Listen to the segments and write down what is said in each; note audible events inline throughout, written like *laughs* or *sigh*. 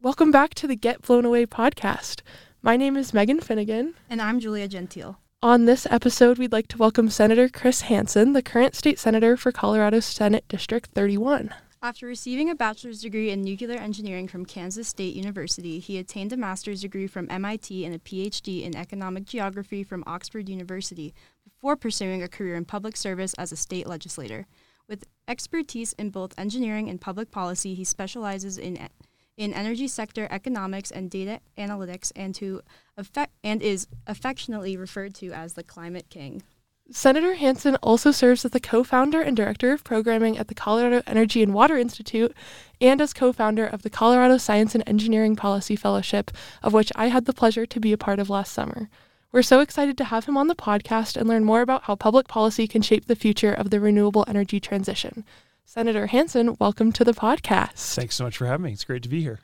Welcome back to the Get Blown Away podcast. My name is Megan Finnigan. And I'm Julia Gentile. On this episode, we'd like to welcome Senator Chris Hansen, the current state senator for Colorado Senate District 31. After receiving a bachelor's degree in nuclear engineering from Kansas State University, he attained a master's degree from MIT and a PhD in economic geography from Oxford University before pursuing a career in public service as a state legislator. With expertise in both engineering and public policy, he specializes in in energy sector economics and data analytics and to and is affectionately referred to as the climate king. Senator Hansen also serves as the co founder and director of programming at the Colorado Energy and Water Institute and as co founder of the Colorado Science and Engineering Policy Fellowship, of which I had the pleasure to be a part of last summer. We're so excited to have him on the podcast and learn more about how public policy can shape the future of the renewable energy transition. Senator Hansen, welcome to the podcast. Thanks so much for having me. It's great to be here.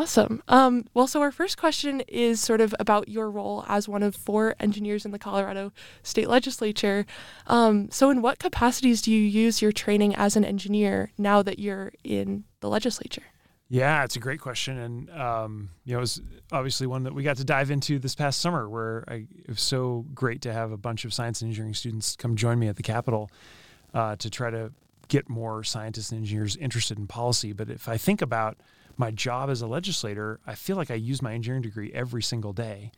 Awesome. Um, well, so our first question is sort of about your role as one of four engineers in the Colorado State Legislature. Um, so, in what capacities do you use your training as an engineer now that you're in the legislature? Yeah, it's a great question, and um, you know, it was obviously one that we got to dive into this past summer, where I, it was so great to have a bunch of science and engineering students come join me at the Capitol uh, to try to get more scientists and engineers interested in policy. But if I think about my job as a legislator, I feel like I use my engineering degree every single day.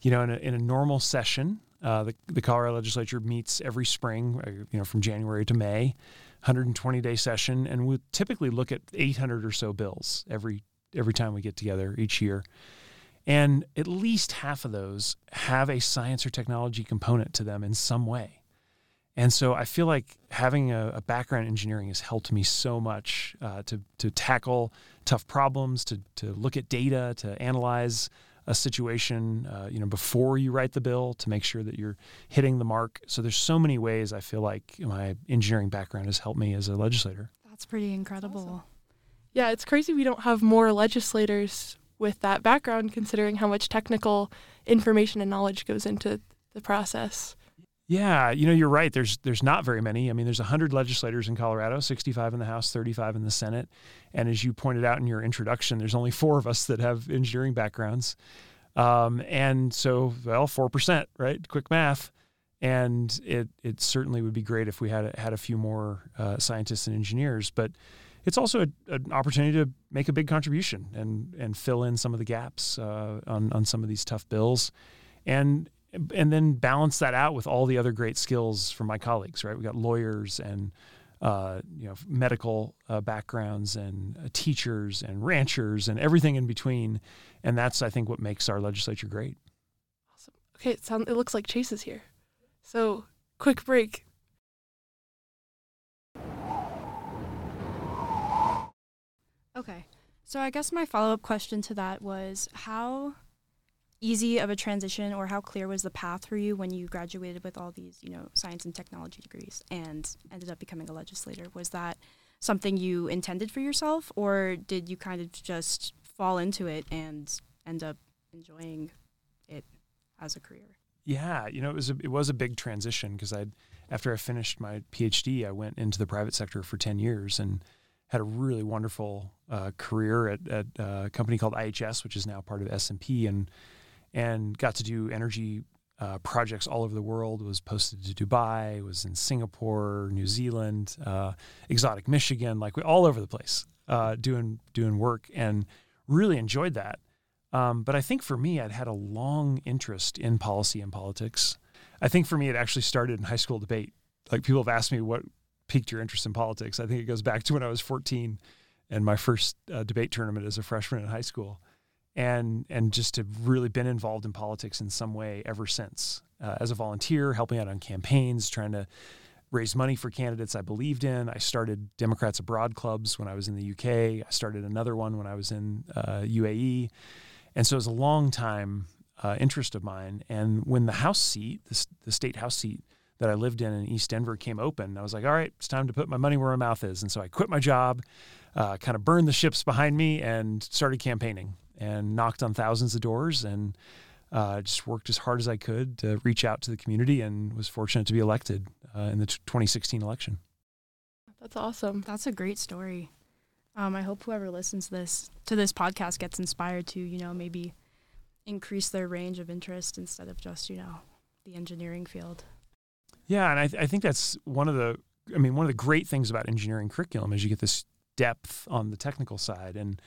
You know, in a, in a normal session, uh, the, the Colorado legislature meets every spring, uh, you know, from January to May, 120 day session, and we typically look at 800 or so bills every every time we get together each year. And at least half of those have a science or technology component to them in some way. And so I feel like having a, a background in engineering has helped me so much uh, to, to tackle tough problems, to, to look at data, to analyze a situation, uh, you know, before you write the bill to make sure that you're hitting the mark. So there's so many ways I feel like my engineering background has helped me as a legislator. That's pretty incredible. Awesome. Yeah, it's crazy we don't have more legislators with that background considering how much technical information and knowledge goes into the process. Yeah, you know, you're right. There's there's not very many. I mean, there's 100 legislators in Colorado, 65 in the House, 35 in the Senate. And as you pointed out in your introduction, there's only four of us that have engineering backgrounds. Um, and so, well, 4%, right? Quick math. And it, it certainly would be great if we had, had a few more uh, scientists and engineers. But it's also a, an opportunity to make a big contribution and, and fill in some of the gaps uh, on, on some of these tough bills. And and then balance that out with all the other great skills from my colleagues. Right, we got lawyers and uh, you know medical uh, backgrounds and uh, teachers and ranchers and everything in between, and that's I think what makes our legislature great. Awesome. Okay, it sounds it looks like Chase is here. So quick break. Okay. So I guess my follow up question to that was how easy of a transition or how clear was the path for you when you graduated with all these, you know, science and technology degrees and ended up becoming a legislator? Was that something you intended for yourself or did you kind of just fall into it and end up enjoying it as a career? Yeah, you know, it was a, it was a big transition because I after I finished my PhD, I went into the private sector for 10 years and had a really wonderful uh, career at, at a company called IHS, which is now part of S&P and and got to do energy uh, projects all over the world. Was posted to Dubai, was in Singapore, New Zealand, uh, exotic Michigan, like we, all over the place, uh, doing doing work, and really enjoyed that. Um, but I think for me, I'd had a long interest in policy and politics. I think for me, it actually started in high school debate. Like people have asked me what piqued your interest in politics. I think it goes back to when I was 14 and my first uh, debate tournament as a freshman in high school and and just have really been involved in politics in some way ever since. Uh, as a volunteer, helping out on campaigns, trying to raise money for candidates I believed in. I started Democrats Abroad clubs when I was in the UK. I started another one when I was in uh, UAE, and so it was a long time uh, interest of mine. And when the House seat, the, the state House seat that I lived in in East Denver came open, I was like, all right, it's time to put my money where my mouth is. And so I quit my job. uh, kind of burned the ships behind me and started campaigning and knocked on thousands of doors and uh, just worked as hard as I could to reach out to the community and was fortunate to be elected uh, in the t- 2016 election. That's awesome. That's a great story. Um, I hope whoever listens to this to this podcast gets inspired to, you know, maybe increase their range of interest instead of just, you know, the engineering field. Yeah, and I, th- I think that's one of the I mean one of the great things about engineering curriculum is you get this depth on the technical side and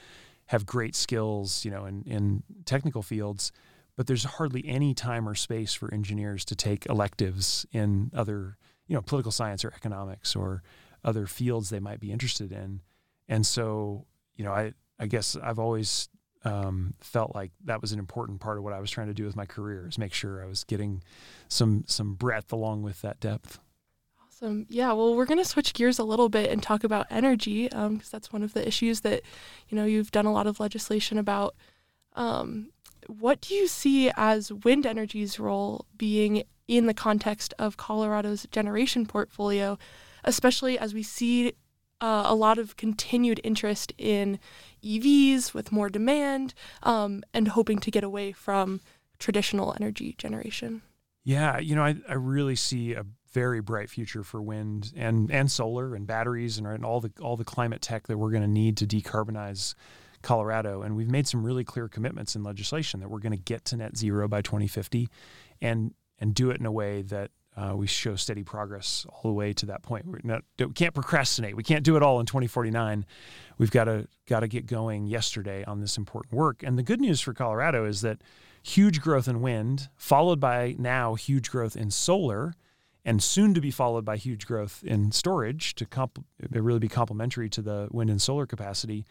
have great skills, you know, in, in technical fields, but there's hardly any time or space for engineers to take electives in other, you know, political science or economics or other fields they might be interested in. And so, you know, I, I guess I've always um, felt like that was an important part of what I was trying to do with my career is make sure I was getting some some breadth along with that depth. Awesome. Yeah. Well, we're going to switch gears a little bit and talk about energy because um, that's one of the issues that you know you've done a lot of legislation about. Um, what do you see as wind energy's role being in the context of Colorado's generation portfolio, especially as we see uh, a lot of continued interest in EVs with more demand um, and hoping to get away from traditional energy generation? Yeah, you know, I, I really see a very bright future for wind and, and solar and batteries and, and all the all the climate tech that we're going to need to decarbonize Colorado. And we've made some really clear commitments in legislation that we're going to get to net zero by 2050 and and do it in a way that uh, we show steady progress all the way to that point. Not, we can't procrastinate. We can't do it all in 2049. We've got to got to get going yesterday on this important work. And the good news for Colorado is that huge growth in wind, followed by now huge growth in solar, and soon to be followed by huge growth in storage to comp- really be complementary to the wind and solar capacity,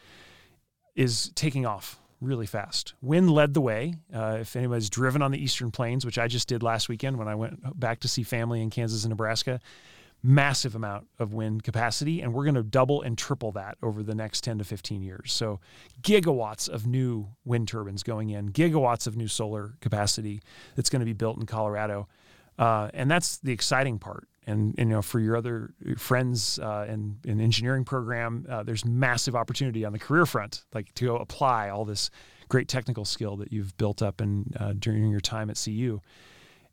is taking off really fast. Wind led the way. Uh, if anybody's driven on the Eastern Plains, which I just did last weekend when I went back to see family in Kansas and Nebraska, massive amount of wind capacity, and we're going to double and triple that over the next 10 to 15 years. So, gigawatts of new wind turbines going in, gigawatts of new solar capacity that's going to be built in Colorado. Uh, and that's the exciting part. And, and, you know, for your other friends uh, in in engineering program, uh, there's massive opportunity on the career front, like to go apply all this great technical skill that you've built up and uh, during your time at CU.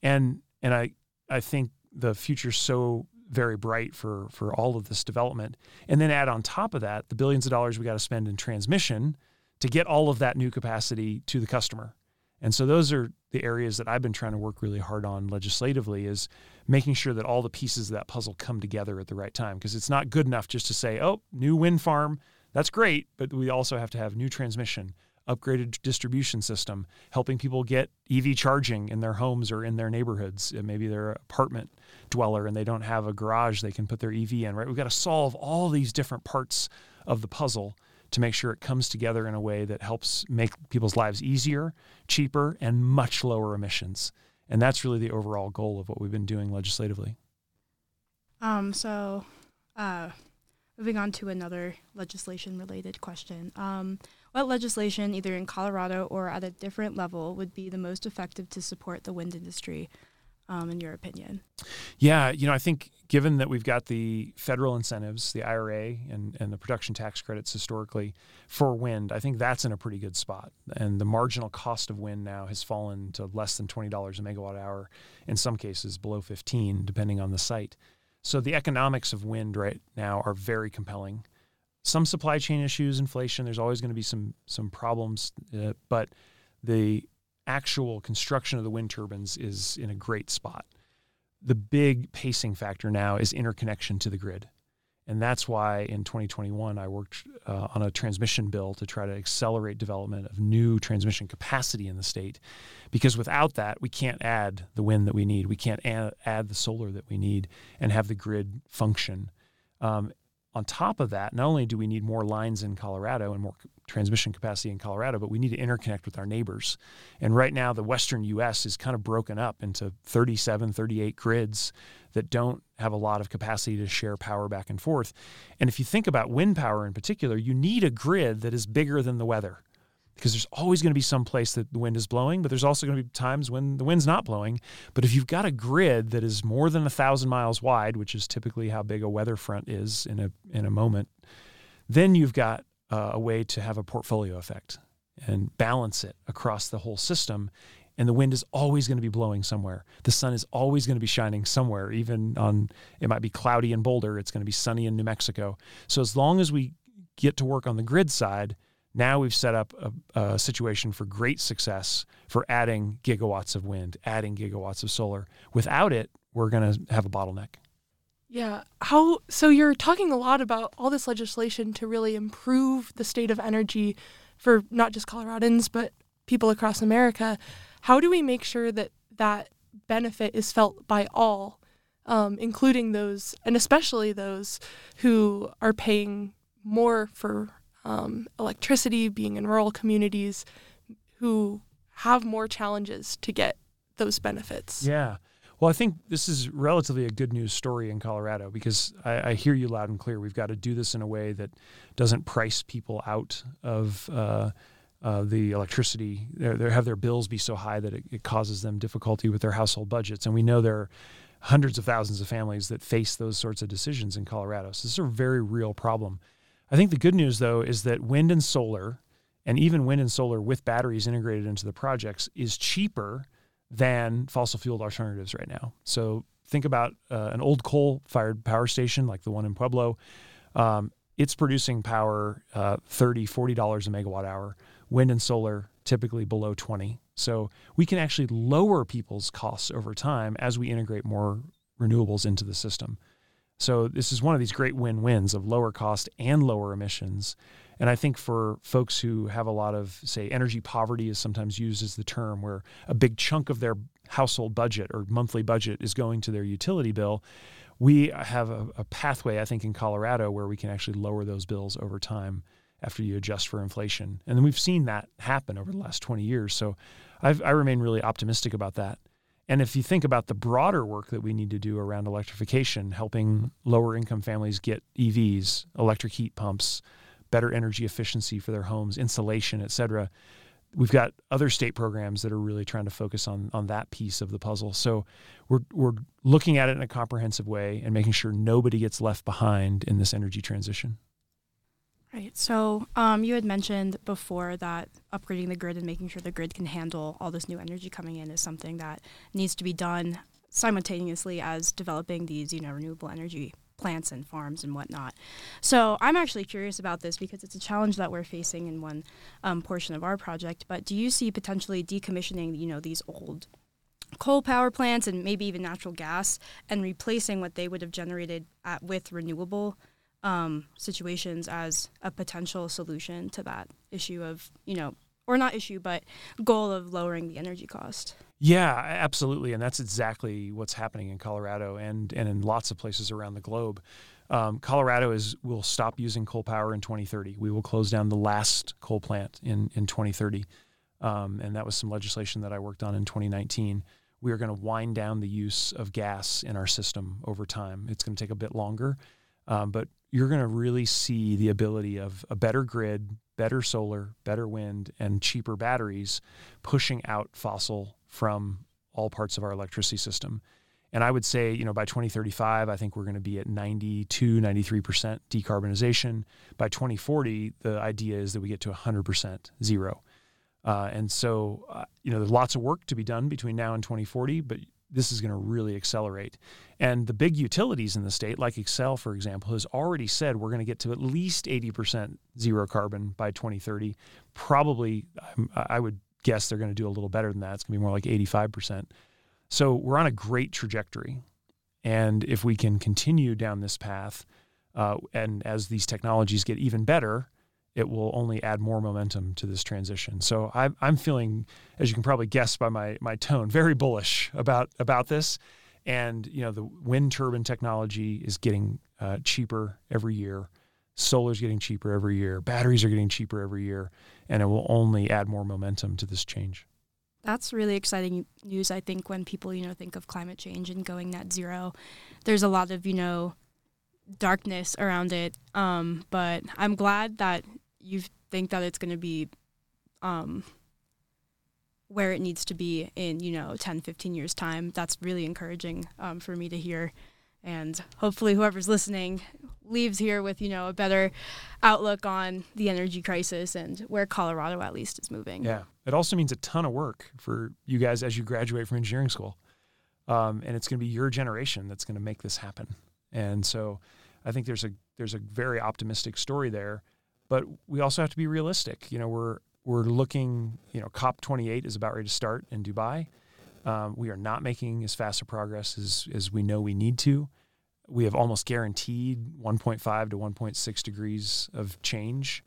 And and I I think the future's so very bright for for all of this development. And then add on top of that the billions of dollars we got to spend in transmission to get all of that new capacity to the customer. And so those are the areas that I've been trying to work really hard on legislatively is making sure that all the pieces of that puzzle come together at the right time because it's not good enough just to say, "Oh, new wind farm, that's great," but we also have to have new transmission, upgraded distribution system, helping people get EV charging in their homes or in their neighborhoods. Maybe they're an apartment dweller and they don't have a garage they can put their EV in, right? We've got to solve all these different parts of the puzzle to make sure it comes together in a way that helps make people's lives easier, cheaper, and much lower emissions. And that's really the overall goal of what we've been doing legislatively. Um, so, uh, moving on to another legislation related question. Um, what legislation, either in Colorado or at a different level, would be the most effective to support the wind industry? Um, in your opinion? Yeah, you know, I think given that we've got the federal incentives, the IRA and, and the production tax credits historically for wind, I think that's in a pretty good spot. And the marginal cost of wind now has fallen to less than $20 a megawatt hour, in some cases below 15, depending on the site. So the economics of wind right now are very compelling. Some supply chain issues, inflation, there's always going to be some some problems, uh, but the actual construction of the wind turbines is in a great spot. The big pacing factor now is interconnection to the grid. And that's why in 2021, I worked uh, on a transmission bill to try to accelerate development of new transmission capacity in the state. Because without that, we can't add the wind that we need. We can't add, add the solar that we need and have the grid function. Um, on top of that, not only do we need more lines in Colorado and more transmission capacity in Colorado, but we need to interconnect with our neighbors. And right now, the Western US is kind of broken up into 37, 38 grids that don't have a lot of capacity to share power back and forth. And if you think about wind power in particular, you need a grid that is bigger than the weather because there's always going to be some place that the wind is blowing, but there's also going to be times when the wind's not blowing. But if you've got a grid that is more than a thousand miles wide, which is typically how big a weather front is in a in a moment, then you've got uh, a way to have a portfolio effect and balance it across the whole system. And the wind is always going to be blowing somewhere. The sun is always going to be shining somewhere, even on it might be cloudy in Boulder, it's going to be sunny in New Mexico. So as long as we get to work on the grid side, now we've set up a, a, situation for great success for adding gigawatts of wind, adding gigawatts of solar. Without it, we're going to have a bottleneck. Yeah. How so you're talking a lot about all this legislation to really improve the state of energy for not just Coloradans but people across America. How do we make sure that that benefit is felt by all, um, including those and especially those who are paying more for um, electricity, being in rural communities, who have more challenges to get those benefits? Yeah. Well, I think this is relatively a good news story in Colorado because I, I, hear you loud and clear. We've got to do this in a way that doesn't price people out of uh, uh, the electricity. They have their bills be so high that it, it, causes them difficulty with their household budgets. And we know there are hundreds of thousands of families that face those sorts of decisions in Colorado. So this is a very real problem. I think the good news, though, is that wind and solar, and even wind and solar with batteries integrated into the projects, is cheaper than fossil fueled alternatives right now. So think about uh, an old coal fired power station like the one in Pueblo. Um, it's producing power uh, $30, $40 a megawatt hour. Wind and solar typically below 20. So we can actually lower people's costs over time as we integrate more renewables into the system. So this is one of these great win-wins of lower cost and lower emissions and I think for folks who have a lot of, say, energy poverty is sometimes used as the term, where a big chunk of their household budget or monthly budget is going to their utility bill, we have a, a pathway, I think, in Colorado where we can actually lower those bills over time after you adjust for inflation. And then we've seen that happen over the last 20 years. So I've, i remain really optimistic about that. And if you think about the broader work that we need to do around electrification, helping lower income families get EVs, electric heat pumps, better energy efficiency for their homes, insulation, et cetera. We've got other state programs that are really trying to focus on on that piece of the puzzle. So we're we're looking at it in a comprehensive way and making sure nobody gets left behind in this energy transition. Right. So um, you had mentioned before that upgrading the grid and making sure the grid can handle all this new energy coming in is something that needs to be done simultaneously as developing these, you know, renewable energy plants and farms and whatnot. So I'm actually curious about this because it's a challenge that we're facing in one um, portion of our project. But do you see potentially decommissioning, you know, these old coal power plants and maybe even natural gas and replacing what they would have generated at, with renewable um, situations as a potential solution to that issue of, you know, or not issue, but goal of lowering the energy cost? Yeah, absolutely, and that's exactly what's happening in Colorado and and in lots of places around the globe. Um, Colorado is will stop using coal power in 2030. We will close down the last coal plant in in 2030, um, and that was some legislation that I worked on in 2019. We are going to wind down the use of gas in our system over time. It's going to take a bit longer, um, but you're going to really see the ability of a better grid, better solar, better wind, and cheaper batteries pushing out fossil from all parts of our electricity system. And I would say, you know, by 2035, I think we're going to be at 92, 93% decarbonization. By 2040, the idea is that we get to 100% zero. Uh, and so, uh, you know, there's lots of work to be done between now and 2040, but this is going to really accelerate. And the big utilities in the state, like Xcel, for example, has already said we're going to get to at least 80% zero carbon by 2030. Probably, I would guess they're going to do a little better than that. It's going to be more like 85%. So we're on a great trajectory. And if we can continue down this path, uh, and as these technologies get even better, it will only add more momentum to this transition. So I'm, I'm feeling, as you can probably guess by my, my tone, very bullish about, about this. And you know the wind turbine technology is getting uh, cheaper every year. Solar is getting cheaper every year. Batteries are getting cheaper every year and it will only add more momentum to this change. That's really exciting news. I think when people, you know, think of climate change and going net zero, there's a lot of, you know, darkness around it. Um, but I'm glad that you think that it's going to be um, where it needs to be in, you know, 10, 15 years' time. That's really encouraging um, for me to hear. And hopefully, whoever's listening leaves here with you know a better outlook on the energy crisis and where Colorado at least is moving. Yeah, it also means a ton of work for you guys as you graduate from engineering school, um, and it's going to be your generation that's going to make this happen. And so, I think there's a there's a very optimistic story there, but we also have to be realistic. You know, we're we're looking. You know, COP 28 is about ready to start in Dubai. Um, we are not making as fast a progress as as we know we need to we have almost guaranteed 1.5 to 1.6 degrees of change.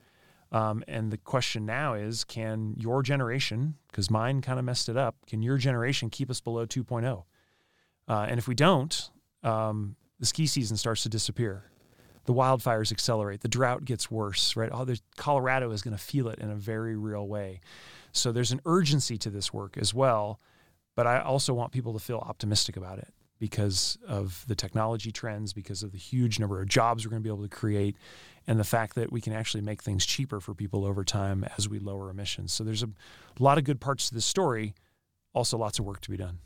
Um, and the question now is can your generation, because mine kind of messed it up, can your generation keep us below 2.0? Uh, and if we don't, um, the ski season starts to disappear. The wildfires accelerate. The drought gets worse, right? Oh, Colorado is going to feel it in a very real way. So there's an urgency to this work as well. But I also want people to feel optimistic about it because of the technology trends, because of the huge number of jobs we're going to be able to create, and the fact that we can actually make things cheaper for people over time as we lower emissions. So there's a, a lot of good parts to this story, also lots of work to be done.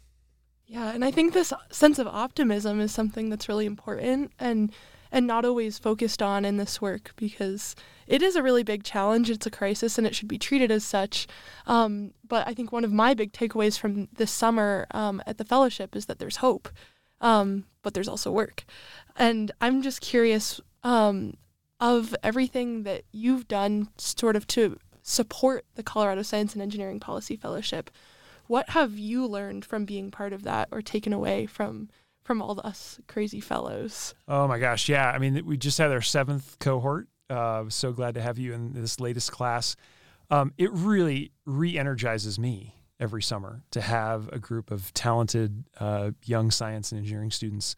Yeah, and I think this sense of optimism is something that's really important and and not always focused on in this work because it is a really big challenge. It's a crisis and it should be treated as such. Um, but I think one of my big takeaways from this summer um, at the fellowship is that there's hope, um, but there's also work. And I'm just curious um, of everything that you've done sort of to support the Colorado Science and Engineering Policy Fellowship. What have you learned from being part of that or taken away from? From all us crazy fellows. Oh my gosh, yeah. I mean, we just had our seventh cohort uh, so glad to have you in this latest class. Um, it really re energizes me every summer to have a group of talented uh, young science and engineering students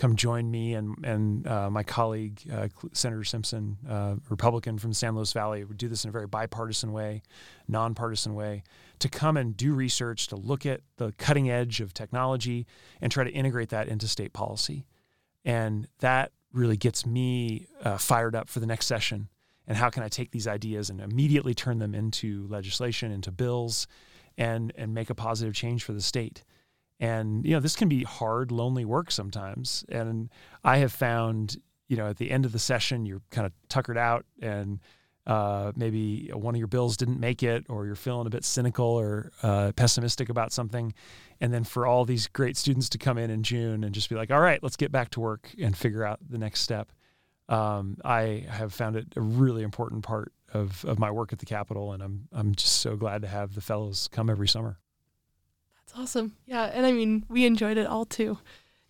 come join me and and uh, my colleague uh, Senator Simpson, uh, Republican from San Luis Valley, We do this in a very bipartisan way, nonpartisan way, to come and do research, to look at the cutting edge of technology, and try to integrate that into state policy, and that really gets me uh, fired up for the next session. And how can I take these ideas and immediately turn them into legislation, into bills, and and make a positive change for the state? And you know, this can be hard, lonely work sometimes. And I have found, you know, at the end of the session, you're kind of tuckered out and uh, maybe one of your bills didn't make it, or you're feeling a bit cynical or uh, pessimistic about something, and then for all these great students to come in in June and just be like, "All right, let's get back to work and figure out the next step." Um, I have found it a really important part of, of my work at the Capitol, and I'm I'm just so glad to have the fellows come every summer. That's awesome. Yeah, and I mean, we enjoyed it all too.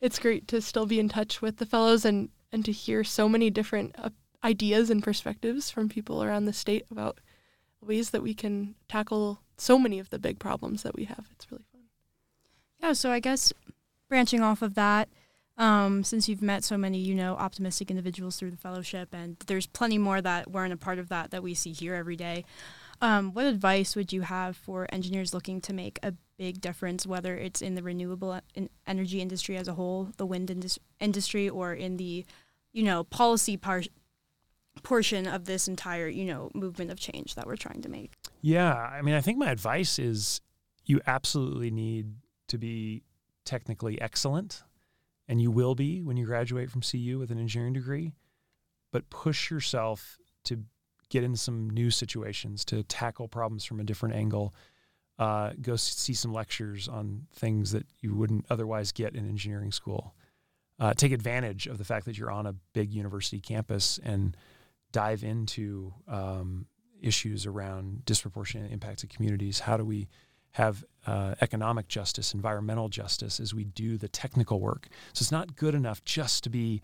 It's great to still be in touch with the fellows and and to hear so many different uh, ideas and perspectives from people around the state about ways that we can tackle so many of the big problems that we have. It's really fun. Yeah, so I guess branching off of that, um, since you've met so many, you know, optimistic individuals through the fellowship, and there's plenty more that weren't a part of that that we see here every day. Um, what advice would you have for engineers looking to make a big difference, whether it's in the renewable energy industry as a whole, the wind indus- industry, or in the, you know, policy par- portion of this entire, you know, movement of change that we're trying to make. Yeah, I mean, I think my advice is you absolutely need to be technically excellent, and you will be when you graduate from CU with an engineering degree, but push yourself to get in some new situations, to tackle problems from a different angle. Uh, go see some lectures on things that you wouldn't otherwise get in engineering school. Uh, take advantage of the fact that you're on a big university campus and dive into um, issues around disproportionate impacts of communities. How do we have uh, economic justice, environmental justice as we do the technical work? So it's not good enough just to be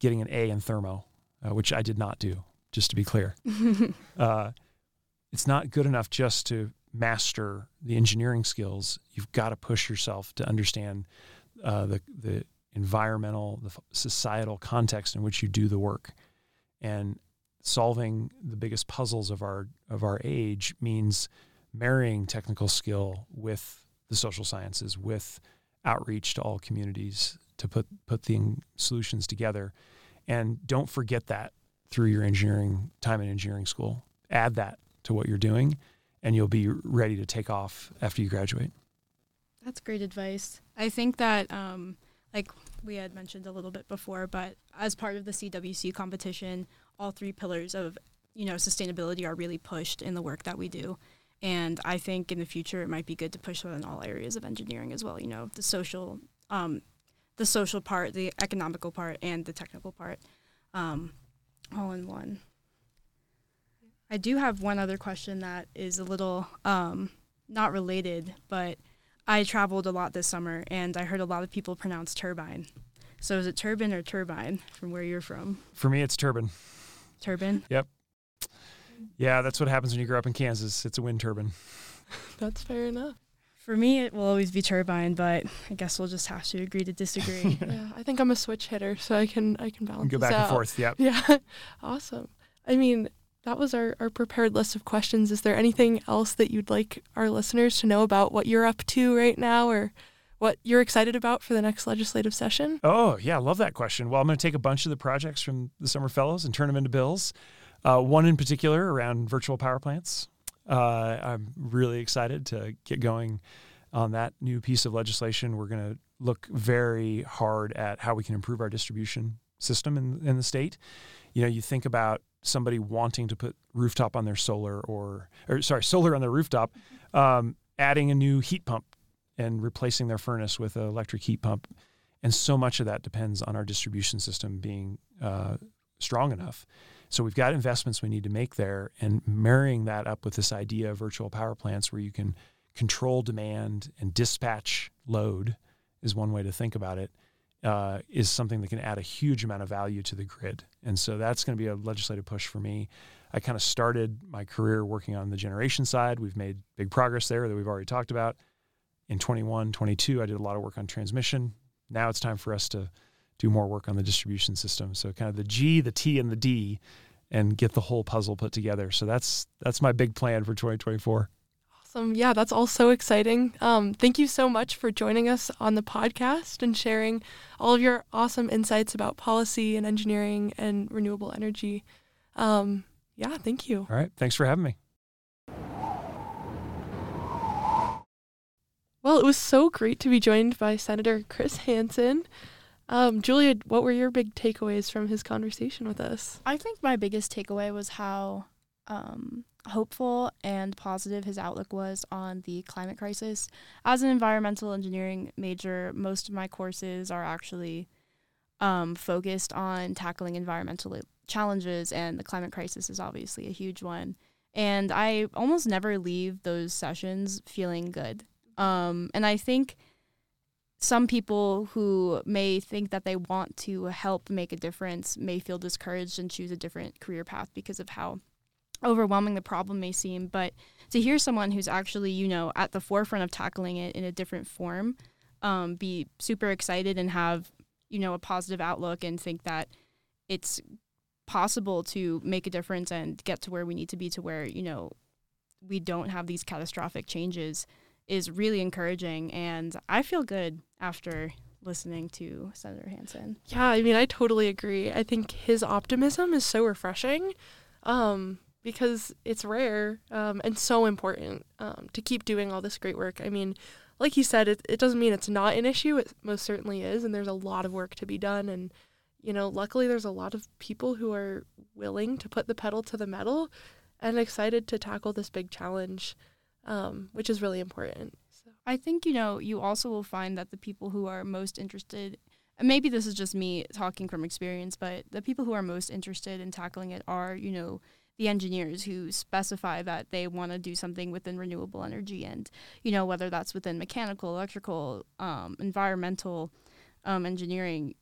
getting an A in thermo, uh, which I did not do, just to be clear. *laughs* uh, it's not good enough just to master the engineering skills. You've got to push yourself to understand uh, the the environmental, the societal context in which you do the work. And solving the biggest puzzles of our of our age means marrying technical skill with the social sciences, with outreach to all communities to put put the solutions together. And don't forget that through your engineering time in engineering school. Add that to what you're doing, and you'll be ready to take off after you graduate. That's great advice. I think that um, like we had mentioned a little bit before, but as part of the CWC competition, all three pillars of you know sustainability are really pushed in the work that we do. And I think in the future it might be good to push that in all areas of engineering as well. You know, the social, um, the social part, the economical part, and the technical part, um, all in one. I do have one other question that is a little um, not related, but I traveled a lot this summer and I heard a lot of people pronounce turbine. So is it turbine or turbine from where you're from? For me, it's turbine. Turbine? Yep. Yeah, that's what happens when you grow up in Kansas. It's a wind turbine. *laughs* That's fair enough. For me, it will always be turbine, but I guess we'll just have to agree to disagree. *laughs* yeah, I think I'm a switch hitter, so I can I can balance. Go back this and forth. Yep. *laughs* Yeah, awesome. I mean, that was our, our prepared list of questions. Is there anything else that you'd like our listeners to know about what you're up to right now or what you're excited about for the next legislative session? Oh, yeah, I love that question. Well, I'm going to take a bunch of the projects from the Summer Fellows and turn them into bills. Uh, one in particular around virtual power plants. Uh, I'm really excited to get going on that new piece of legislation. We're going to look very hard at how we can improve our distribution system in, in the state. You know, you think about somebody wanting to put rooftop on their solar or, or sorry, solar on their rooftop, um, adding a new heat pump and replacing their furnace with an electric heat pump. And so much of that depends on our distribution system being uh, strong enough. So we've got investments we need to make there, and marrying that up with this idea of virtual power plants where you can control demand and dispatch load is one way to think about it. Uh, is something that can add a huge amount of value to the grid. And so that's going to be a legislative push for me. I kind of started my career working on the generation side. We've made big progress there that we've already talked about. In 21, 22, I did a lot of work on transmission. Now it's time for us to do more work on the distribution system. So kind of the G, the T, and the D, and get the whole puzzle put together. So that's that's my big plan for 2024. Awesome. Yeah, that's all so exciting. Um, thank you so much for joining us on the podcast and sharing all of your awesome insights about policy and engineering and renewable energy. Um, yeah, thank you. All right. Thanks for having me. Well, it was so great to be joined by Senator Chris Hansen. Um, Julia, what were your big takeaways from his conversation with us? I think my biggest takeaway was how um, hopeful and positive his outlook was on the climate crisis. As an environmental engineering major, most of my courses are actually um, focused on tackling environmental challenges, and the climate crisis is obviously a huge one. And I almost never leave those sessions feeling good. Um, and I think some people who may think that they want to help make a difference may feel discouraged and choose a different career path because of how overwhelming the problem may seem. But to hear someone who's actually, you know, at the forefront of tackling it in a different form, um, be super excited and have, you know, a positive outlook and think that it's possible to make a difference and get to where we need to be to where, you know, we don't have these catastrophic changes is really encouraging. And I feel good after listening to Senator Hansen. Yeah, I mean, I totally agree. I think his optimism is so refreshing um, because it's rare um, and so important um, to keep doing all this great work. I mean, like you said, it, it doesn't mean it's not an issue. It most certainly is. And there's a lot of work to be done. And, you know, luckily there's a lot of people who are willing to put the pedal to the metal and excited to tackle this big challenge um, which is really important. So. I think, you know, you also will find that the people who are most interested, and maybe this is just me talking from experience, but the people who are most interested in tackling it are, you know, the engineers who specify that they want to do something within renewable energy and, you know, whether that's within mechanical, electrical, um, environmental um, engineering,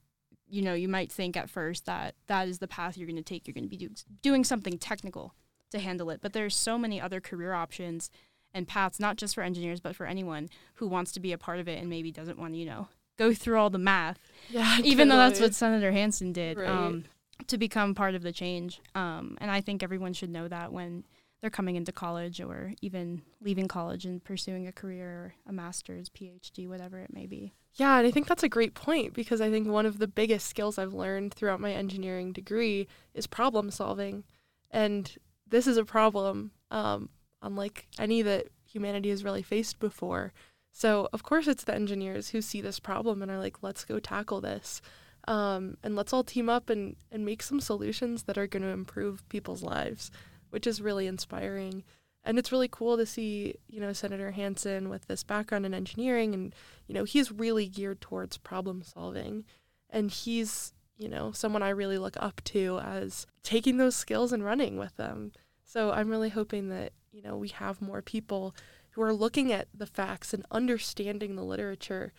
you know, you might think at first that that is the path you're going to take. You're going to be do- doing something technical to handle it. But there's so many other career options and paths, not just for engineers, but for anyone who wants to be a part of it and maybe doesn't want to, you know, go through all the math. Yeah, even though that's what Senator Hansen did Right. um, to become part of the change. Um, and I think everyone should know that when they're coming into college or even leaving college and pursuing a career a master's, PhD, whatever it may be. Yeah, and I think that's a great point because I think one of the biggest skills I've learned throughout my engineering degree is problem solving. And this is a problem um, unlike any that humanity has really faced before. So, of course, it's the engineers who see this problem and are like, let's go tackle this. Um, and let's all team up and, and make some solutions that are going to improve people's lives, which is really inspiring. And it's really cool to see, you know, Senator Hansen with this background in engineering and, you know, he's really geared towards problem solving. And he's, you know, someone I really look up to as taking those skills and running with them. So I'm really hoping that, you know, we have more people who are looking at the facts and understanding the literature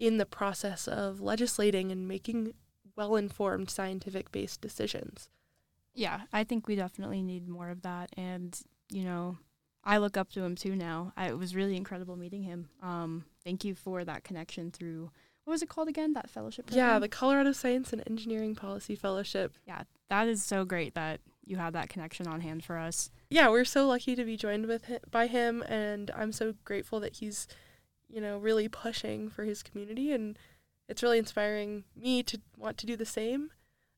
in the process of legislating and making well informed scientific based decisions. Yeah, I think we definitely need more of that. And, you know, I look up to him too now. I, it was really incredible meeting him. Um, thank you for that connection through what was it called again? That fellowship. Program? Yeah, the Colorado Science and Engineering Policy Fellowship. Yeah, that is so great that you had that connection on hand for us. Yeah, we're so lucky to be joined with him, by him, and I'm so grateful that he's, you know, really pushing for his community, and it's really inspiring me to want to do the same.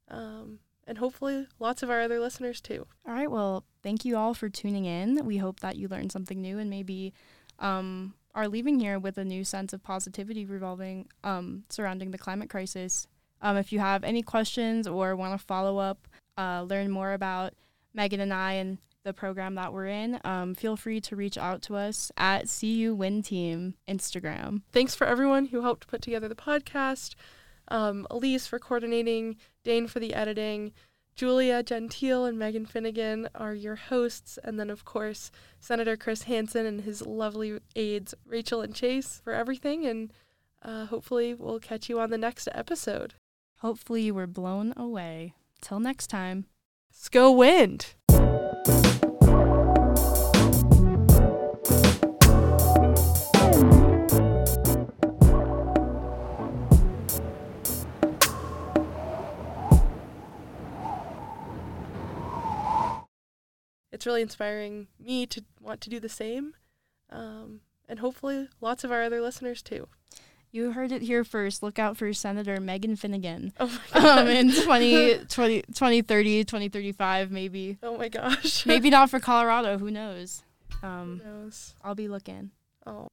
Um, and hopefully lots of our other listeners too. All right. Well, thank you all for tuning in. We hope that you learned something new and maybe um, are leaving here with a new sense of positivity revolving um, surrounding the climate crisis. Um, if you have any questions or want to follow up, uh, learn more about Megan and I and the program that we're in, um, feel free to reach out to us at CU Win Team Instagram. Thanks for everyone who helped put together the podcast um, Elise for coordinating, Dane for the editing. Julia Gentile and Megan Finnigan are your hosts, and then, of course, Senator Chris Hansen and his lovely aides, Rachel and Chase, for everything. And uh, hopefully, we'll catch you on the next episode. Hopefully, you were blown away. Till next time. Sko Wind! It's really inspiring me to want to do the same. Um, and hopefully lots of our other listeners too. You heard it here first. Look out for Senator Megan Finnigan oh *laughs* um, in *laughs* 20, 20, 2030, 2035, maybe. Oh my gosh. maybe *laughs* not for Colorado. Who knows? Um, Who knows? I'll be looking. Oh.